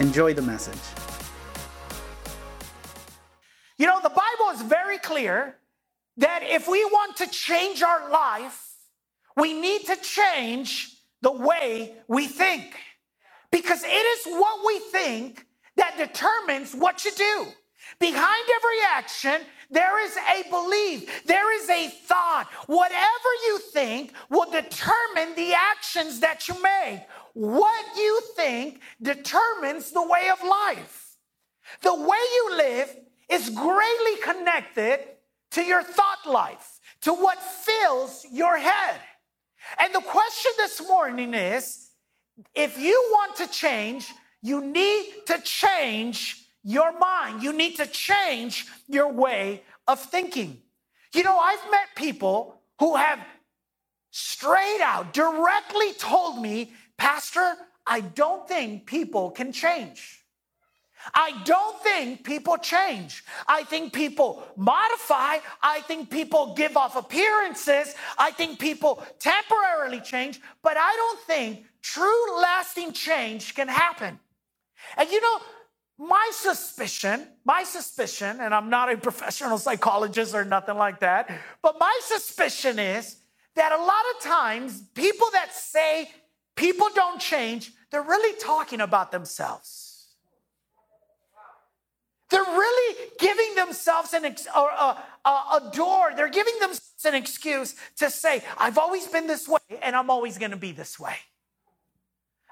Enjoy the message. You know, the Bible is very clear that if we want to change our life, we need to change the way we think. Because it is what we think that determines what you do. Behind every action, there is a belief, there is a thought. Whatever you think will determine the actions that you make. What you think determines the way of life. The way you live is greatly connected to your thought life, to what fills your head. And the question this morning is if you want to change, you need to change your mind. You need to change your way of thinking. You know, I've met people who have straight out directly told me, Pastor, I don't think people can change. I don't think people change. I think people modify. I think people give off appearances. I think people temporarily change, but I don't think true lasting change can happen. And you know, my suspicion, my suspicion, and I'm not a professional psychologist or nothing like that, but my suspicion is that a lot of times people that say people don't change, they're really talking about themselves. They're really giving themselves an ex- or, uh, uh, a door. They're giving themselves an excuse to say, I've always been this way and I'm always going to be this way.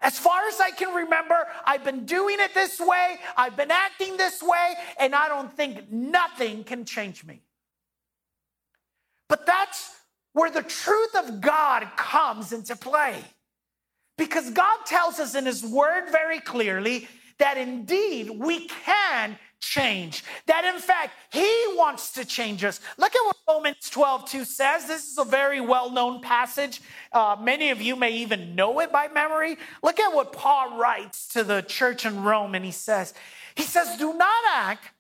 As far as I can remember, I've been doing it this way, I've been acting this way, and I don't think nothing can change me. But that's where the truth of God comes into play. Because God tells us in His Word very clearly that indeed we can change. That in fact, He wants to change us. Look at what Romans 12 2 says. This is a very well known passage. Uh, many of you may even know it by memory. Look at what Paul writes to the church in Rome, and he says, He says, Do not act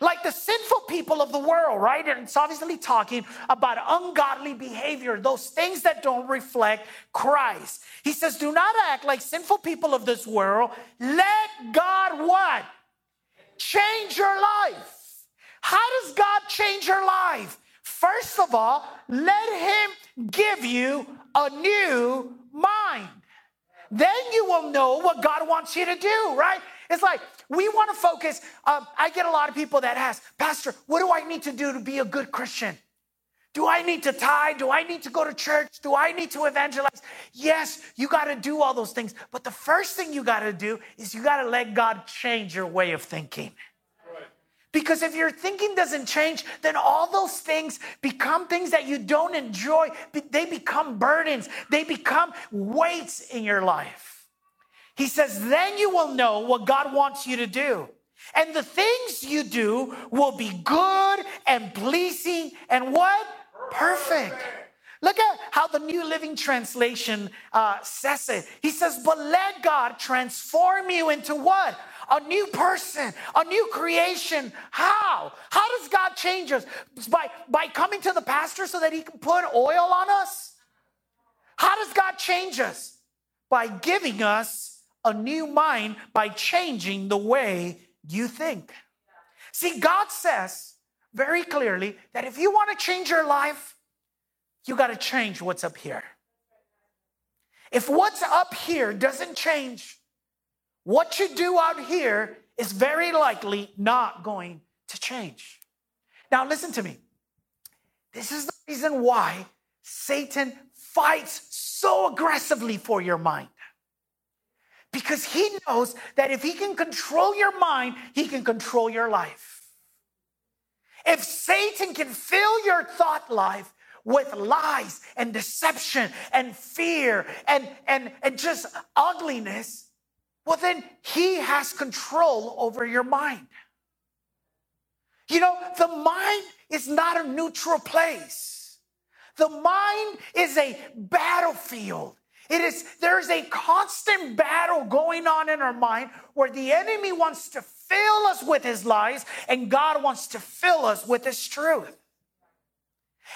like the sinful people of the world, right? And it's obviously talking about ungodly behavior, those things that don't reflect Christ. He says, Do not act like sinful people of this world. Let God what? change your life. How does God change your life? First of all, let Him give you a new mind. Then you will know what God wants you to do, right? It's like we want to focus. Um, I get a lot of people that ask, Pastor, what do I need to do to be a good Christian? Do I need to tithe? Do I need to go to church? Do I need to evangelize? Yes, you got to do all those things. But the first thing you got to do is you got to let God change your way of thinking. Because if your thinking doesn't change, then all those things become things that you don't enjoy. They become burdens, they become weights in your life. He says, then you will know what God wants you to do. And the things you do will be good and pleasing and what? Perfect. Look at how the New Living Translation uh, says it. He says, But let God transform you into what? A new person, a new creation. How? How does God change us? By, by coming to the pastor so that he can put oil on us? How does God change us? By giving us a new mind, by changing the way you think. See, God says, very clearly that if you want to change your life, you got to change what's up here. If what's up here doesn't change, what you do out here is very likely not going to change. Now, listen to me. This is the reason why Satan fights so aggressively for your mind. Because he knows that if he can control your mind, he can control your life. If Satan can fill your thought life with lies and deception and fear and, and, and just ugliness, well, then He has control over your mind. You know, the mind is not a neutral place. The mind is a battlefield. It is, there's a constant battle going on in our mind where the enemy wants to fill us with his lies and God wants to fill us with his truth.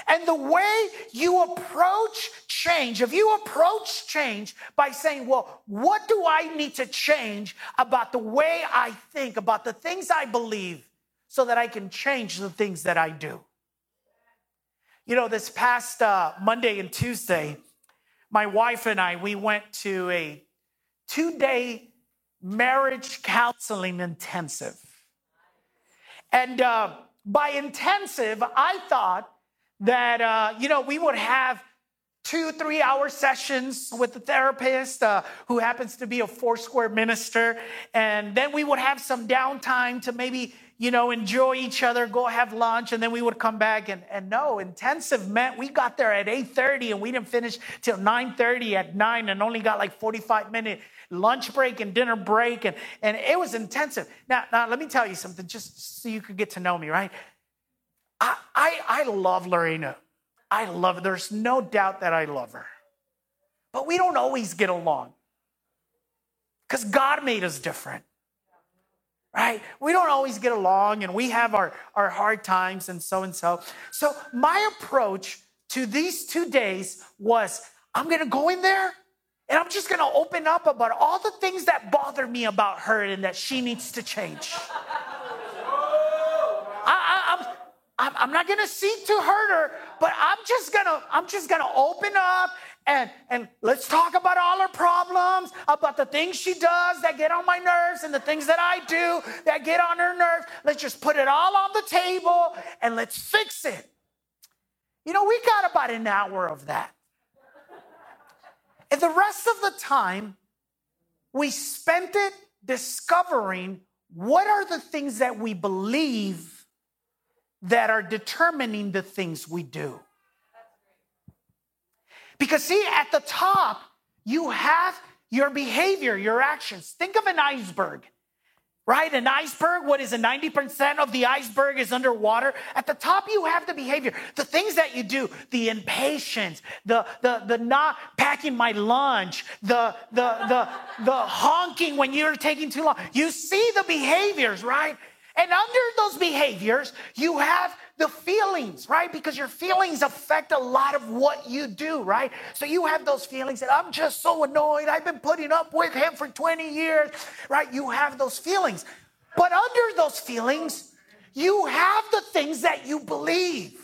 And the way you approach change, if you approach change by saying, well, what do I need to change about the way I think, about the things I believe, so that I can change the things that I do? You know, this past uh, Monday and Tuesday, my wife and I, we went to a two day marriage counseling intensive. And uh, by intensive, I thought that, uh, you know, we would have two, three hour sessions with the therapist uh, who happens to be a Foursquare minister. And then we would have some downtime to maybe, you know, enjoy each other, go have lunch, and then we would come back. And, and no, intensive meant we got there at 8.30 and we didn't finish till 9.30 at 9 and only got like 45 minute lunch break and dinner break. And, and it was intensive. Now, now, let me tell you something, just so you could get to know me, right? I, I, I love Lorena. I love her. There's no doubt that I love her. But we don't always get along because God made us different. Right? We don't always get along and we have our, our hard times and so and so. So, my approach to these two days was I'm to go in there and I'm just to open up about all the things that bother me about her and that she needs to change. I'm, I'm not gonna seek to hurt her, but I'm just gonna, I'm just gonna open up and, and let's talk about all her problems, about the things she does that get on my nerves and the things that I do that get on her nerves. Let's just put it all on the table and let's fix it. You know, we got about an hour of that. And the rest of the time, we spent it discovering what are the things that we believe that are determining the things we do. Because, see, at the top, you have your behavior, your actions. Think of an iceberg, right? An iceberg, what is it? 90% of the iceberg is underwater. At the top, you have the behavior, the things that you do, the impatience, the, the, the not packing my lunch, the, the, the, the honking when you're taking too long. You see the behaviors, right? And under those behaviors, you have the feelings, right? Because your feelings affect a lot of what you do, right? So you have those feelings that I'm just so annoyed. I've been putting up with him for 20 years, right? You have those feelings. But under those feelings, you have the things that you believe.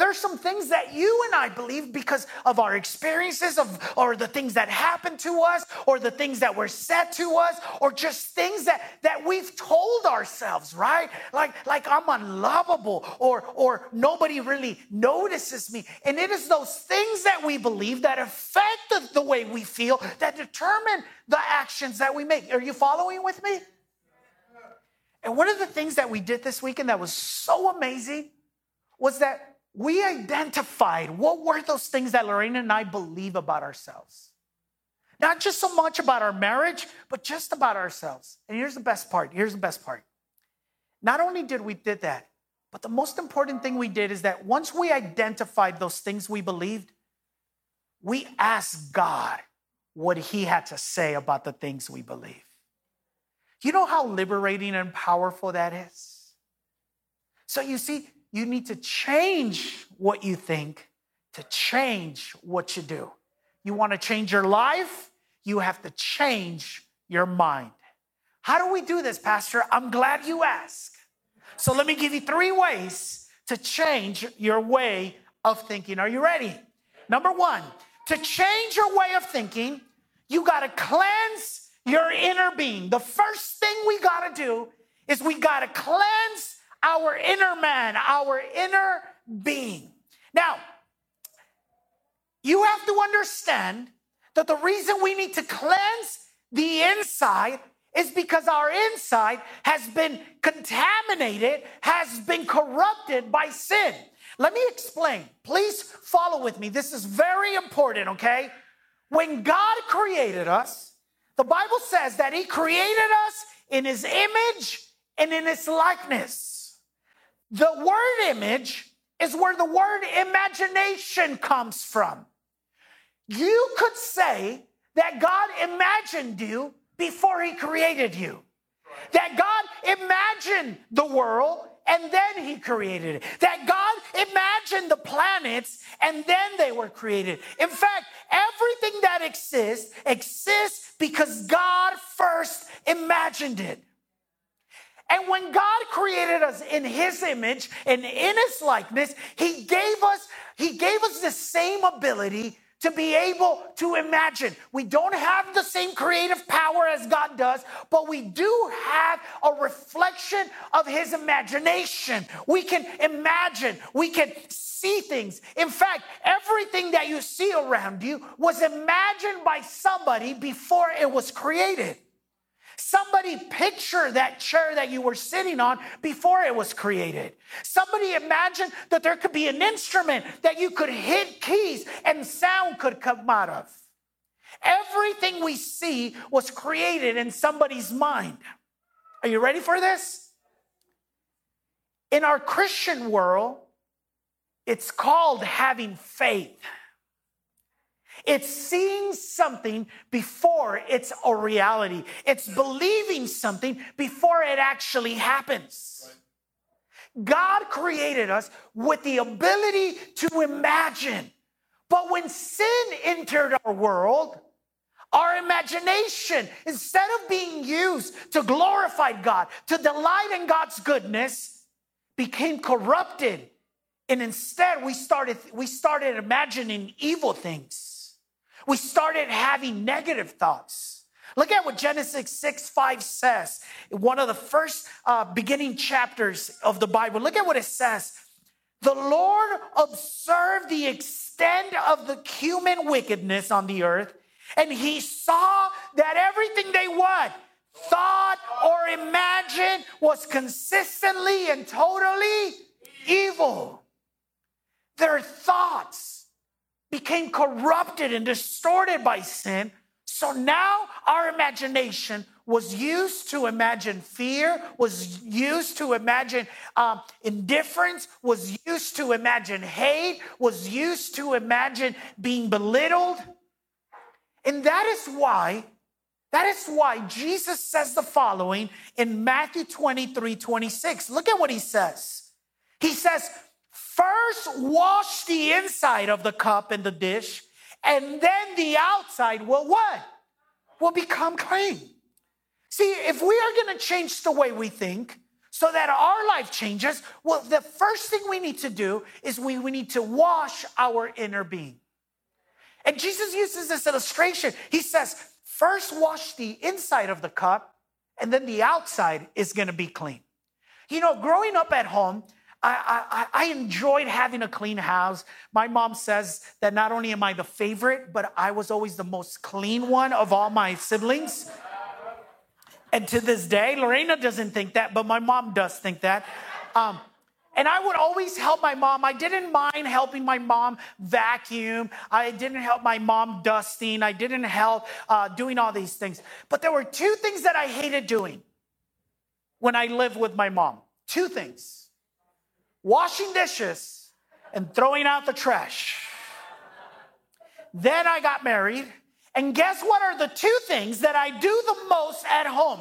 There's some things that you and I believe because of our experiences of or the things that happened to us or the things that were said to us or just things that that we've told ourselves, right? Like like I'm unlovable or or nobody really notices me. And it is those things that we believe that affect the, the way we feel that determine the actions that we make. Are you following with me? And one of the things that we did this weekend that was so amazing was that we identified what were those things that Lorena and I believe about ourselves. Not just so much about our marriage, but just about ourselves. And here's the best part. Here's the best part. Not only did we did that, but the most important thing we did is that once we identified those things we believed, we asked God what he had to say about the things we believe. You know how liberating and powerful that is? So you see, you need to change what you think to change what you do. You want to change your life, you have to change your mind. How do we do this, Pastor? I'm glad you asked. So let me give you three ways to change your way of thinking. Are you ready? Number one, to change your way of thinking, you got to cleanse your inner being. The first thing we got to do is we got to cleanse our inner man, our inner being. Now, you have to understand that the reason we need to cleanse the inside is because our inside has been contaminated, has been corrupted by sin. Let me explain. Please follow with me. This is very important, okay? When God created us, The Bible says that He created us in His image and in His likeness. The word image is where the word imagination comes from. You could say that God imagined you before He created you. That God imagined the world and then He created it. That God imagined the planets and then they were created. In fact, everything that exists exists because God first imagined it. And when God created us in his image and in his likeness, he gave us he gave us the same ability to be able to imagine. We don't have the same creative power as God does, but we do have a reflection of His imagination. We can imagine, we can see things. In fact, everything that you see around you was imagined by somebody before it was created. Somebody picture that chair that you were sitting on before it was created. Somebody imagine that there could be an instrument that you could hit keys and sound could come out of. Everything we see was created in somebody's mind. Are you ready for this? In our Christian world, it's called having faith. It's seeing something before it's a reality. It's believing something before it actually happens. God created us with the ability to imagine. But when sin entered our world, our imagination, instead of being used to glorify God, to delight in God's goodness, became corrupted. And instead, we started, we started imagining evil things. We started having negative thoughts. Look at what Genesis 6 5 says, one of the first uh, beginning chapters of the Bible. Look at what it says. The Lord observed the extent of the human wickedness on the earth, and he saw that everything they what? Thought or imagined was consistently and totally evil. Their thoughts became corrupted and distorted by sin. So now our imagination was used to imagine fear, was used to imagine um, indifference, was used to imagine hate, was used to imagine being belittled. And that is why, that is why Jesus says the following in Matthew 23 26. Look at what he says. He says, First, wash the inside of the cup and the dish, and then the outside will what? Will become clean. See, if we are going to change the way we think so that our life changes, well, the first thing we need to do is we, we need to wash our inner being. And Jesus uses this illustration. He says, first wash the inside of the cup, and then the outside is going to be clean. You know, growing up at home, I, I, enjoyed having a clean house. My mom says that not only am I the favorite, but I was always the most clean one of all my siblings. And to this day, Lorena doesn't think that, but my mom does think that. Um, and I would always help my mom. I didn't mind helping my mom vacuum. I didn't help my mom dusting. I didn't help uh, doing all these things. But there were two things that I hated doing when I lived with my mom. Two things washing dishes, and throwing out the trash. Then I got married, and guess what are the two things that I do the most at home?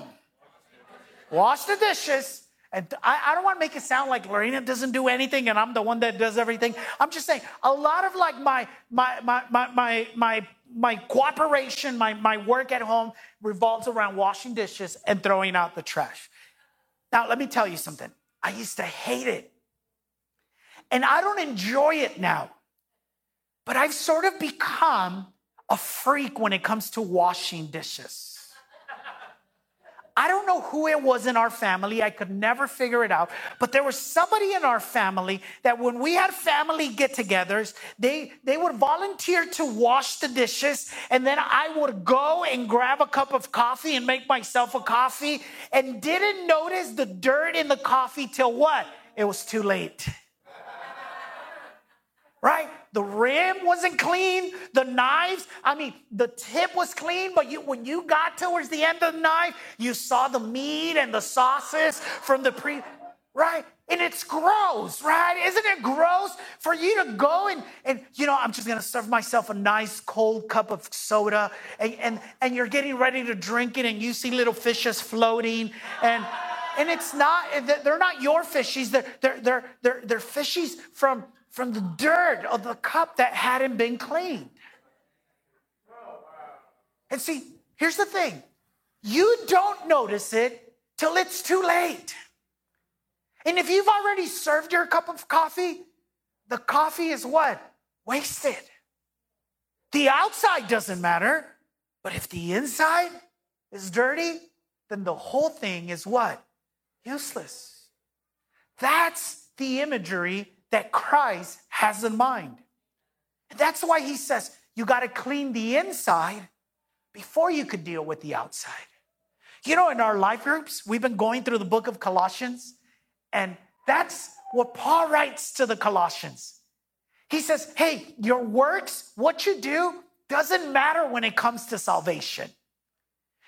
Wash the dishes. And I, I don't want to make it sound like Lorena doesn't do anything and I'm the one that does everything. I'm just saying a lot of like my my my my my my, my cooperation, my, my work at home revolves around washing dishes and throwing out the trash. Now, let me tell you something. I used to hate it. And I don't enjoy it now. But I've sort of become a freak when it comes to washing dishes. I don't know who it was in our family. I could never figure it out. But there was somebody in our family that when we had family get togethers, they, they would volunteer to wash the dishes. And then I would go and grab a cup of coffee and make myself a coffee and didn't notice the dirt in the coffee till what? It was too late right? The rim wasn't clean. The knives, I mean, the tip was clean, but you, when you got towards the end of the knife, you saw the meat and the sauces from the pre, right? And it's gross, right? Isn't it gross for you to go and, and you know, I'm just gonna serve myself a nice cold cup of soda and, and, and you're getting ready to drink it and you see little fishes floating and and it's not, they're not your fishies, they're, they're, they're, they're, they're fishies from, from the dirt of the cup that hadn't been cleaned. And see, here's the thing you don't notice it till it's too late. And if you've already served your cup of coffee, the coffee is what? Wasted. The outside doesn't matter, but if the inside is dirty, then the whole thing is what? Useless. That's the imagery that Christ has in mind. That's why he says you got to clean the inside before you could deal with the outside. You know, in our life groups, we've been going through the book of Colossians, and that's what Paul writes to the Colossians. He says, Hey, your works, what you do, doesn't matter when it comes to salvation.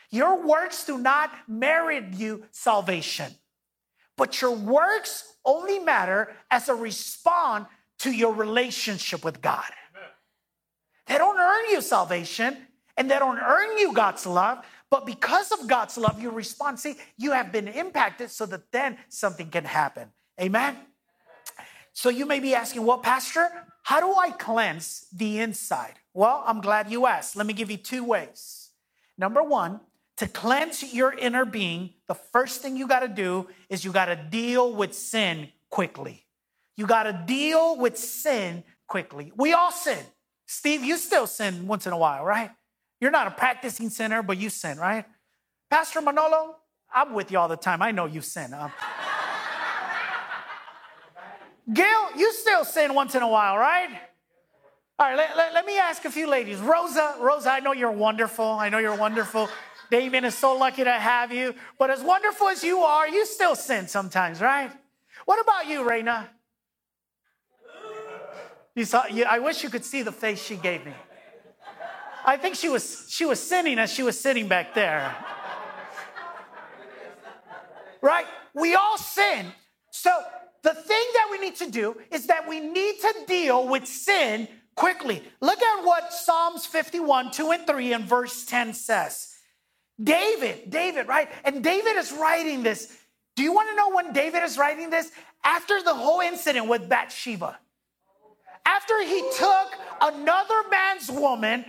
Your works do not merit you salvation, but your works only matter as a response to your relationship with God. They don't earn you salvation and they don't earn you God's love, but because of God's love, you respond. See, you have been impacted so that then something can happen. Amen? So you may be asking, well, Pastor, how do I cleanse the inside? Well, I'm glad you asked. Let me give you two ways. Number one, to cleanse your inner being, the first thing you got to do is you got to deal with sin quickly. You got to deal with sin quickly. We all sin. Steve, you still sin once in a while, right? You're not a practicing sinner, but you sin, right? Pastor Manolo, I'm with you all the time. I know you sin. Gail, you still sin once in a while, right? All right, let, let, let me ask a few ladies. Rosa, Rosa, I know you're wonderful. I know you're wonderful. Damien is so lucky to have you. But as wonderful as you are, you still sin sometimes, right? What about you, Raina? You saw, you, I wish you could see the face she gave me. I think she was she was sinning as she was sitting back there. Right? We all sin. So the thing that we need to do is that we need to deal with sin quickly. Look at what Psalms 51, 2 and 3 and verse 10 says. David, David, right? And David is writing this. Do you want to know when David is writing this? After the whole incident with Bathsheba. After he took another man's woman,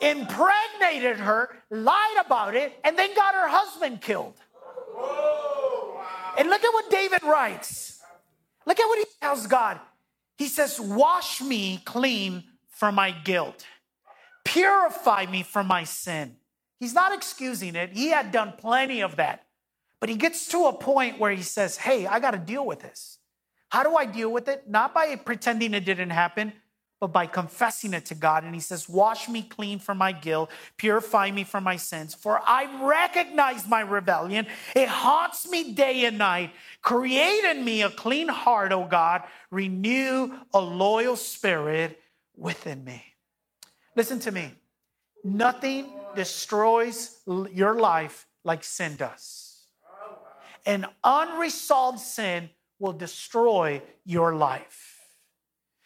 impregnated her, lied about it, and then got her husband killed. And look at what David writes. Look at what he tells God. He says, Wash me clean from my guilt, purify me from my sin. He's not excusing it. He had done plenty of that. But he gets to a point where he says, Hey, I got to deal with this. How do I deal with it? Not by pretending it didn't happen, but by confessing it to God. And he says, Wash me clean from my guilt, purify me from my sins, for I recognize my rebellion. It haunts me day and night. Create in me a clean heart, O God. Renew a loyal spirit within me. Listen to me. Nothing destroys your life like sin does. An unresolved sin will destroy your life.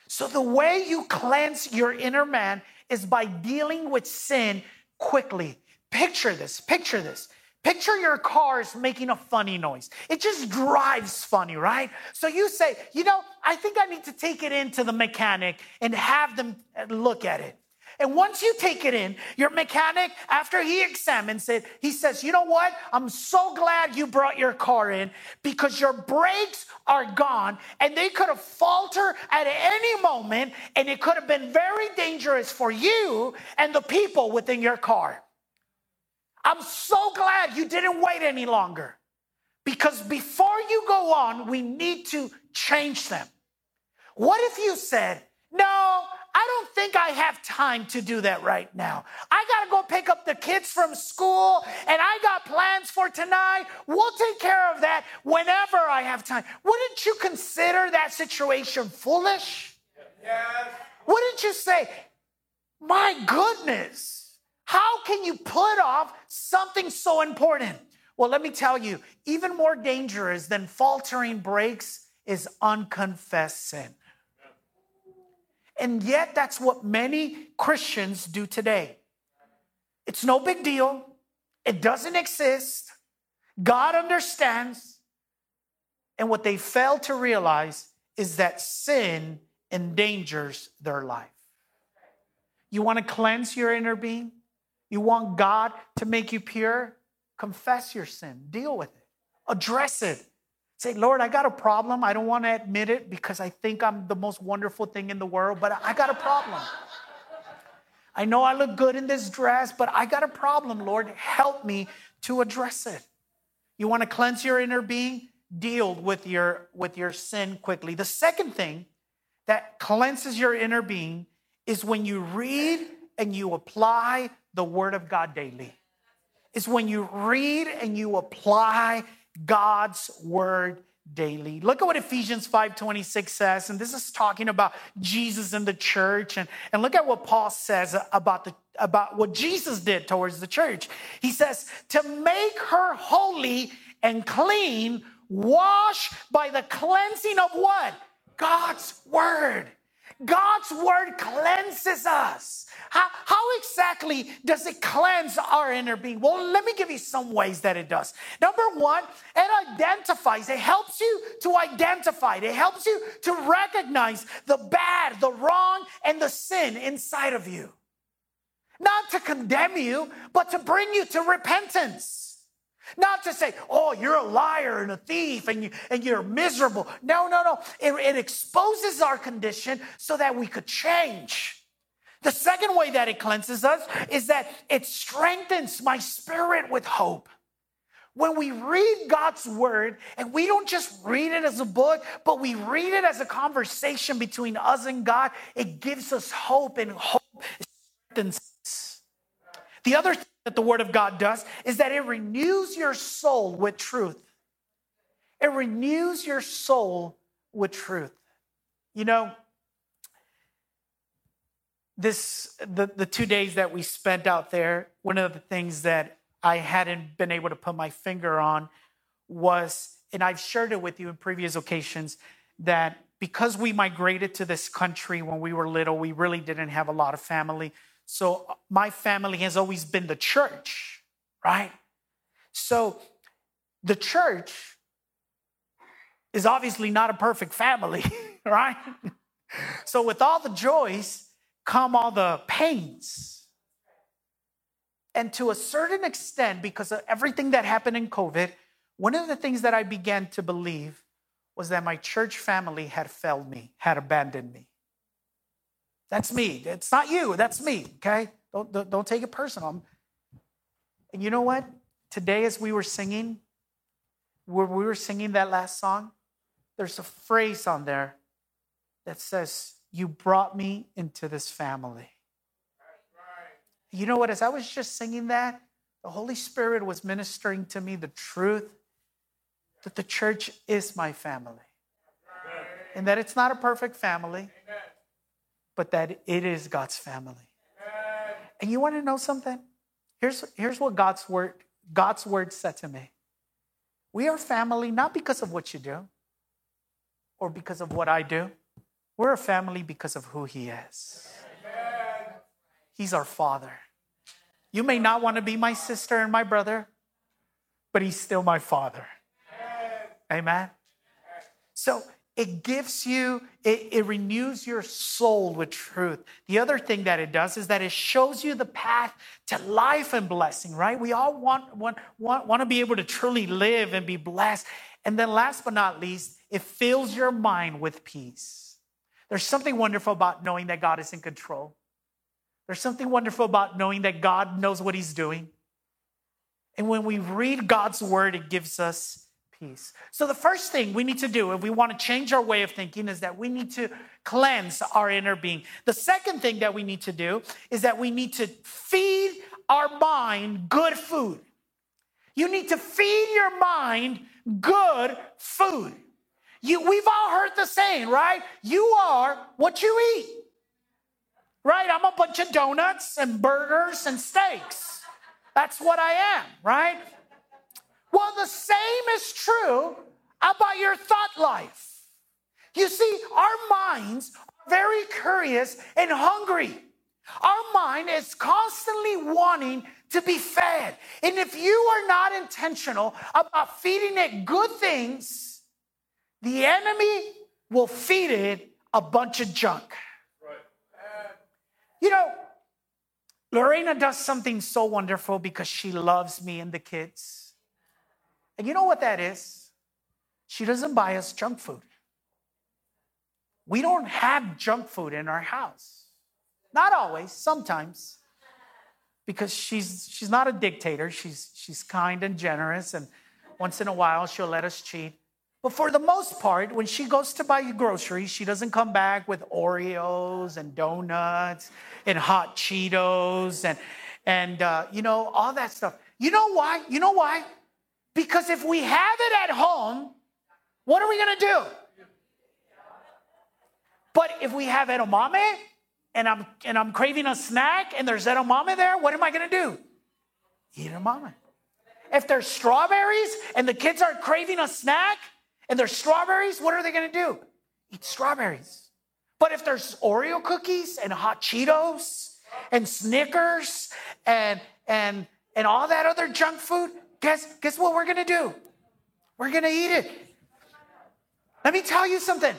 So, the way you cleanse your inner man is by dealing with sin quickly. Picture this, picture this. Picture your cars making a funny noise. It just drives funny, right? So you say, you know, I think I need to take it into the mechanic and have them uh, look at it. And once you take it in, your mechanic, after he examines it, he says, You know what? I'm so glad you brought your car in because your brakes are gone and they could have faltered at any moment and it could have been very dangerous for you and the people within your car. I'm so glad you didn't wait any longer because before you go on, we need to change them. What if you said, think I have time to do that right now. I got to go pick up the kids from school and I got plans for tonight. We'll take care of that whenever I have time. Wouldn't you consider that situation foolish? Yes. Wouldn't you say, my goodness, how can you put off something so important? Well, let me tell you, even more dangerous than faltering brakes is unconfessed sin. And yet, that's what many Christians do today. It's no big deal, it doesn't exist. God understands. And what they fail to realize is that sin endangers their life. You want to cleanse your inner being? You want God to make you pure? Confess your sin, deal with it, address it. Say, Lord, I got a problem. I don't want to admit it because I think I'm the most wonderful thing in the world, but I got a problem. I know I look good in this dress, but I got a problem, Lord. Help me to address it. You want to cleanse your inner being? Deal with your, with your sin quickly. The second thing that cleanses your inner being is when you read and you apply the Word of God daily. Is when you read and you apply God's Word daily. Look at what Ephesians 5:26 says, and this is talking about Jesus and the church. And, and look at what Paul says about the about what Jesus did towards the church. He says, to make her holy and clean, wash by the cleansing of what? God's word. God's word cleanses us. How, how, exactly does it cleanse our inner being? Well, let me give you some ways that it does. Number one, it identifies, it helps you to identify, it helps you to recognize the bad, the wrong, and the sin inside of you. Not to condemn you, but to bring you to repentance. Not to say, oh, you're a liar and a thief and, you, and you're miserable. No, no, no. It, it exposes our condition so that we could change. The second way that it cleanses us is that it strengthens my spirit with hope. When we read God's word, and we don't just read it as a book, but we read it as a conversation between us and God, it gives us hope, and hope strengthens us. The other that the Word of God does is that it renews your soul with truth. It renews your soul with truth. You know, this the, the two days that we spent out there, one of the things that I hadn't been able to put my finger on was, and I've shared it with you in previous occasions, that because we migrated to this country when we were little, we really didn't have a lot of family. So uh, my family has always been the church, right? So the church is obviously not a perfect family, right? So with all the joys come all the pains. And to a certain extent, because of everything that happened in COVID, one of the things that I began to believe was that my church family had failed me, had abandoned me. That's me. It's not you. That's me. Okay? Don't, don't, don't take it personal. And you know what? Today, as we were singing, where we were singing that last song, there's a phrase on there that says, You brought me into this family. You know what? As I was just singing that, the Holy Spirit was ministering to me the truth that the church is my family. And that it's not a perfect family but that it is God's family. And you want to know something? Here's, here's what God's word, God's word said to me. We are family not because of what you do or because of what I do. We're a family because of who He is. He's our Father. You may not want to be my sister and my brother, but He's still my Father. Amen. So it gives you, it, it, renews your soul with truth. The other thing that it does is that it shows you the path to life and blessing, right? We all want, want, want, want to be able to truly live and be blessed. And then last but not least, it fills your mind with peace. There's something wonderful about knowing that God is in control. There's something wonderful about knowing that God knows what He's doing. And when we read God's word, it gives us peace. So, the first thing we need to do if we want to change our way of thinking is that we need to cleanse our inner being. The second thing that we need to do is that we need to feed our mind good food. You need to feed your mind good food. You, we've all heard the saying, right? You are what you eat. right? I'm a bunch of donuts and burgers and steaks. That's what I am, right? Well, the same is true about your thought life. You see, our minds are very curious and hungry. Our mind is constantly wanting to be fed. And if you are not intentional about feeding it good things, the enemy will feed it a bunch of junk. You know, Lorena does something so wonderful because she loves me and the kids. And you know what that is? She doesn't buy us junk food. We don't have junk food in our house. Not always, sometimes. Because she's she's not a dictator. She's she's kind and generous and once in a while she'll let us cheat. But for the most part, when she goes to buy groceries, she doesn't come back with Oreos and donuts and hot Cheetos and and uh, you know all that stuff. You know why? You know why? Because if we have it at home, what are we gonna do? But if we have edamame and I'm and I'm craving a snack and there's edamame there, what am I gonna do? Eat edamame. If there's strawberries and the kids are craving a snack, and there's strawberries, what are they gonna do? Eat strawberries. But if there's Oreo cookies and hot Cheetos and Snickers and and and all that other junk food, guess guess what we're gonna do? We're gonna eat it. Let me tell you something.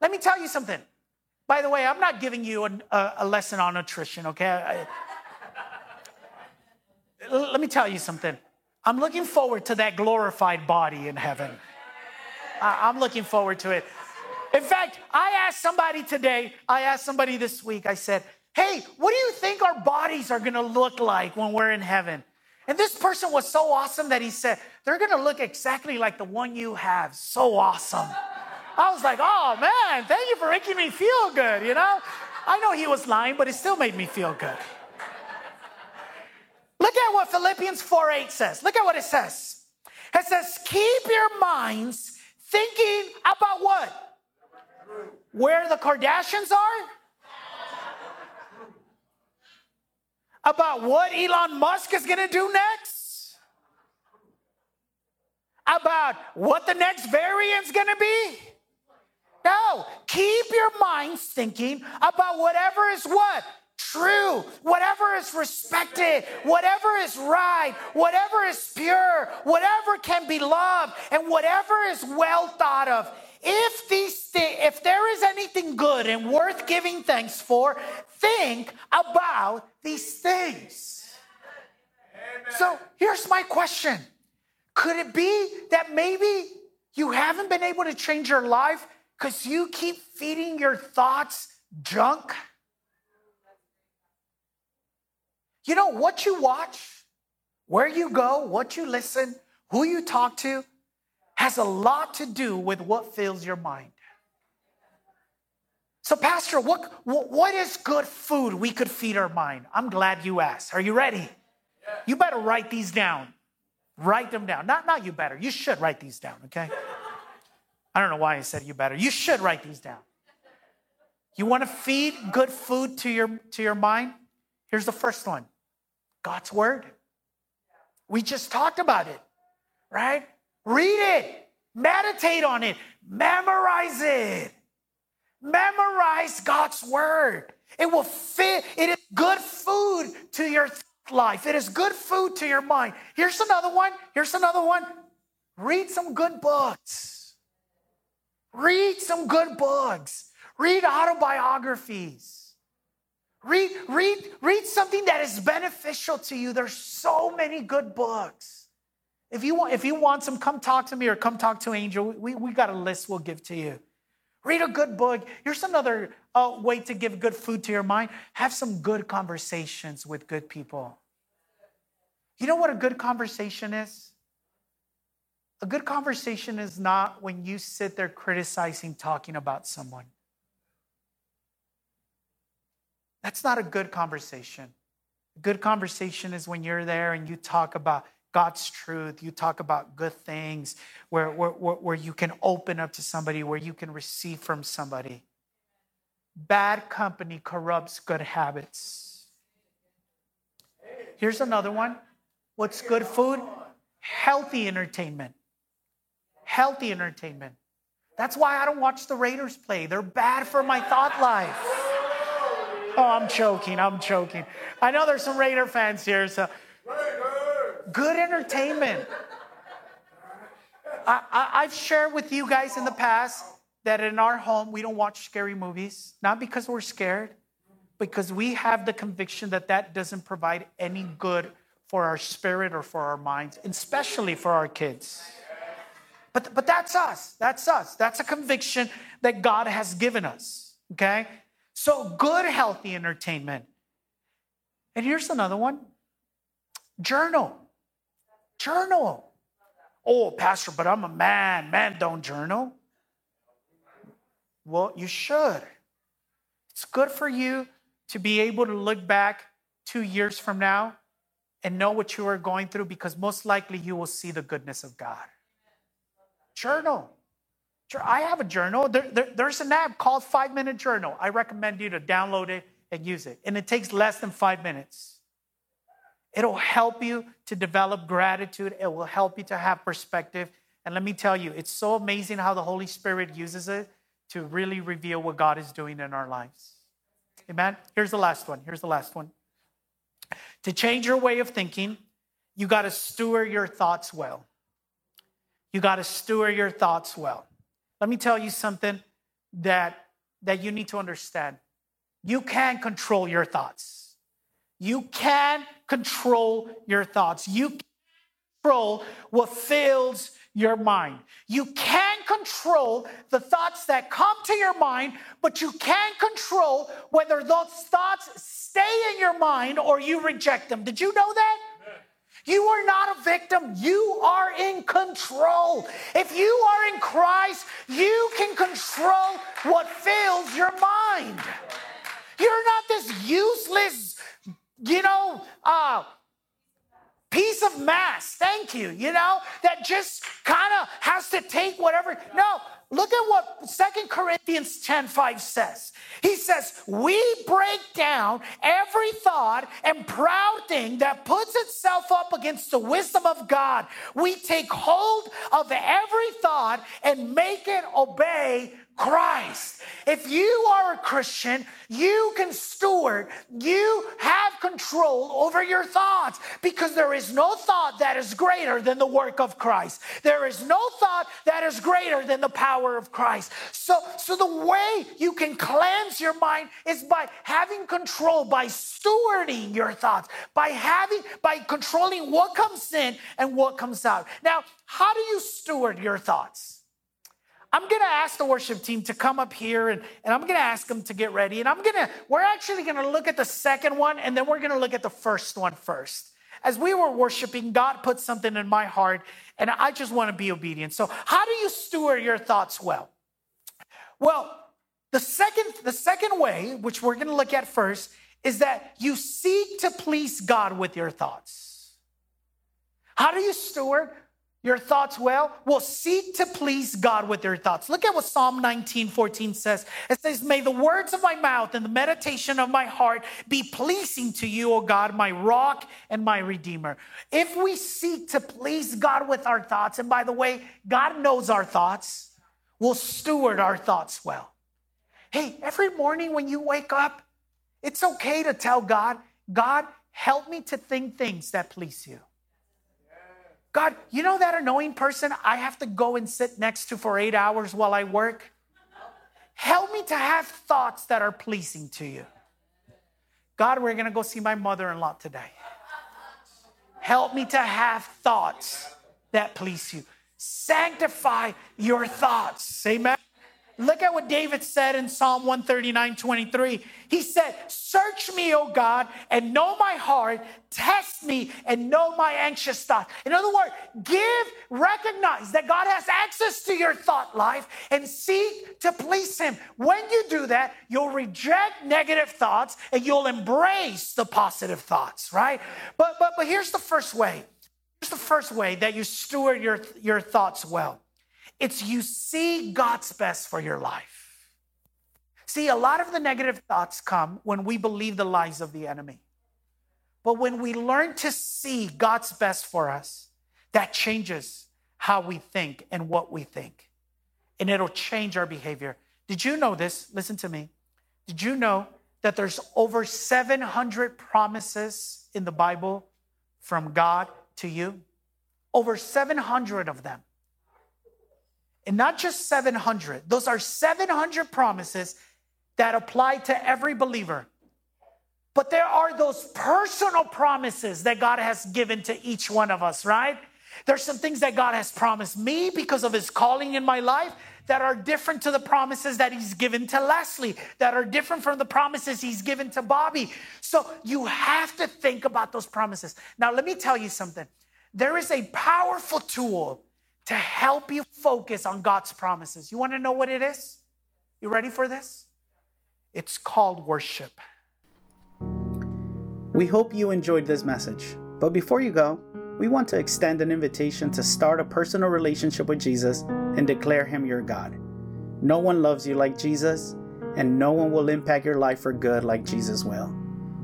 Let me tell you something. By the way, I'm not giving you a, a lesson on nutrition, okay? I, let me tell you something. I'm looking forward to that glorified body in heaven. I, I'm looking forward to it. In fact, I asked somebody today, I asked somebody this week, I said, Hey, what do you think our bodies are gonna look like when we're in heaven? And this person was so awesome that he said, They're gonna look exactly like the one you have. So awesome. I was like, Oh man, thank you for making me feel good, you know? I know he was lying, but it still made me feel good. Look at what Philippians 4 8 says. Look at what it says. It says, Keep your minds thinking about what? Where the Kardashians are? About what Elon Musk is gonna do next? About what the next variant's gonna be? No, keep your minds thinking about whatever is what? true, whatever is respected, whatever is right, whatever is pure, whatever can be loved, and whatever is well thought of. If these th- if there is anything good and worth giving thanks for, think about these things. Amen. So here's my question. Could it be that maybe you haven't been able to change your life because you keep feeding your thoughts junk? You know, what you watch, where you go, what you listen, who you talk to, has a lot to do with what fills your mind. So, Pastor, what, what is good food we could feed our mind? I'm glad you asked. Are you ready? You better write these down. Write them down. Not, not you better. You should write these down, okay? I don't know why I said you better. You should write these down. You want to feed good food to your, to your mind? Here's the first one God's word. We just talked about it, right? Read it, meditate on it, memorize it. Memorize God's word. It will fit, it is good food to your life. It is good food to your mind. Here's another one. Here's another one. Read some good books. Read some good books. Read autobiographies. Read, read, read something that is beneficial to you. There's so many good books. If you want, if you want some, come talk to me or come talk to Angel. We, we got a list we'll give to you. Read a good book. Here's another uh, way to give good food to your mind. Have some good conversations with good people. You know what a good conversation is? A good conversation is not when you sit there criticizing, talking about someone. That's not a good conversation. A good conversation is when you're there and you talk about God's truth, you talk about good things, where, where, where you can open up to somebody, where you can receive from somebody. bad company corrupts good habits. Here's another one. What's good food? Healthy entertainment. Healthy entertainment. That's why I don't watch the Raiders play. They're bad for my thought life. Oh, I'm choking. I'm choking. I know there's some Raider fans here, so good entertainment. I, have shared with you guys in the past that in our home we don't watch scary movies, not because we're scared, because we have the conviction that that doesn't provide any good for our spirit or for our minds, especially for our kids. But, but that's us. That's us. That's a conviction that God has given us. Okay? So, good, healthy entertainment. And here's another one journal. Journal. Oh, Pastor, but I'm a man. Man don't journal. Well, you should. It's good for you to be able to look back two years from now and know what you are going through because most likely you will see the goodness of God. Journal. I have a journal. There, there, there's an app called Five Minute Journal. I recommend you to download it and use it. And it takes less than five minutes. It'll help you to develop gratitude, it will help you to have perspective. And let me tell you, it's so amazing how the Holy Spirit uses it to really reveal what God is doing in our lives. Amen. Here's the last one. Here's the last one. To change your way of thinking, you got to steward your thoughts well. You got to steward your thoughts well. Let me tell you something that, that you need to understand. You can control your thoughts. You can control your thoughts. You can control what fills your mind. You can control the thoughts that come to your mind, but you can't control whether those thoughts stay in your mind or you reject them. Did you know that? You are not a victim. You are in control. If you are in Christ, you can control what fills your mind. You're not this useless, you know, uh, piece of mass, thank you, you know, that just kind of has to take whatever. No, look at what Second Corinthians 10 5 says. He says, We break down every thought and proud thing that puts itself up against the wisdom of God. We take hold of every thought and make it obey Christ. If you are a Christian, you can steward, you have control over your thoughts because there is no thought that is greater than the work of Christ. There is no thought that is greater than the power of Christ. So, so the way you can cleanse your mind is by having control, by stewarding your thoughts, by having, by controlling what comes in and what comes out. Now, how do you steward your thoughts? I'm going to ask the worship team to come up here and, and I'm going to ask them to get ready. And I'm going to, we're actually going to look at the second one and then we're going to look at the first one first. As we were worshiping, God put something in my heart and I just want to be obedient. So, how do you steward your thoughts well? Well, the second, the second way, which we're going to look at first, is that you seek to please God with your thoughts. How do you steward? Your thoughts well? Well, seek to please God with your thoughts. Look at what Psalm 19, 14 says. It says, May the words of my mouth and the meditation of my heart be pleasing to you, O God, my rock and my redeemer. If we seek to please God with our thoughts, and by the way, God knows our thoughts, we'll steward our thoughts well. Hey, every morning when you wake up, it's okay to tell God, God, help me to think things that please you. God, you know that annoying person I have to go and sit next to for eight hours while I work? Help me to have thoughts that are pleasing to you. God, we're going to go see my mother in law today. Help me to have thoughts that please you. Sanctify your thoughts. Amen. Look at what David said in Psalm 139 23. He said, Search me, O God, and know my heart. Test me and know my anxious thoughts. In other words, give, recognize that God has access to your thought life and seek to please Him. When you do that, you'll reject negative thoughts and you'll embrace the positive thoughts, right? But, but, but here's the first way. Here's the first way that you steward your, your thoughts well it's you see God's best for your life. See, a lot of the negative thoughts come when we believe the lies of the enemy. But when we learn to see God's best for us, that changes how we think and what we think. And it'll change our behavior. Did you know this? Listen to me. Did you know that there's over 700 promises in the Bible from God to you? Over 700 of them. And not just 700, those are 700 promises that apply to every believer. But there are those personal promises that God has given to each one of us, right? There's some things that God has promised me because of his calling in my life that are different to the promises that he's given to Leslie, that are different from the promises he's given to Bobby. So you have to think about those promises. Now, let me tell you something. There is a powerful tool to help you focus on God's promises. You want to know what it is? You ready for this? It's called worship. We hope you enjoyed this message. But before you go, we want to extend an invitation to start a personal relationship with Jesus and declare Him your God. No one loves you like Jesus, and no one will impact your life for good like Jesus will.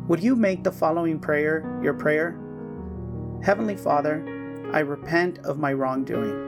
Would you make the following prayer your prayer? Heavenly Father, I repent of my wrongdoing.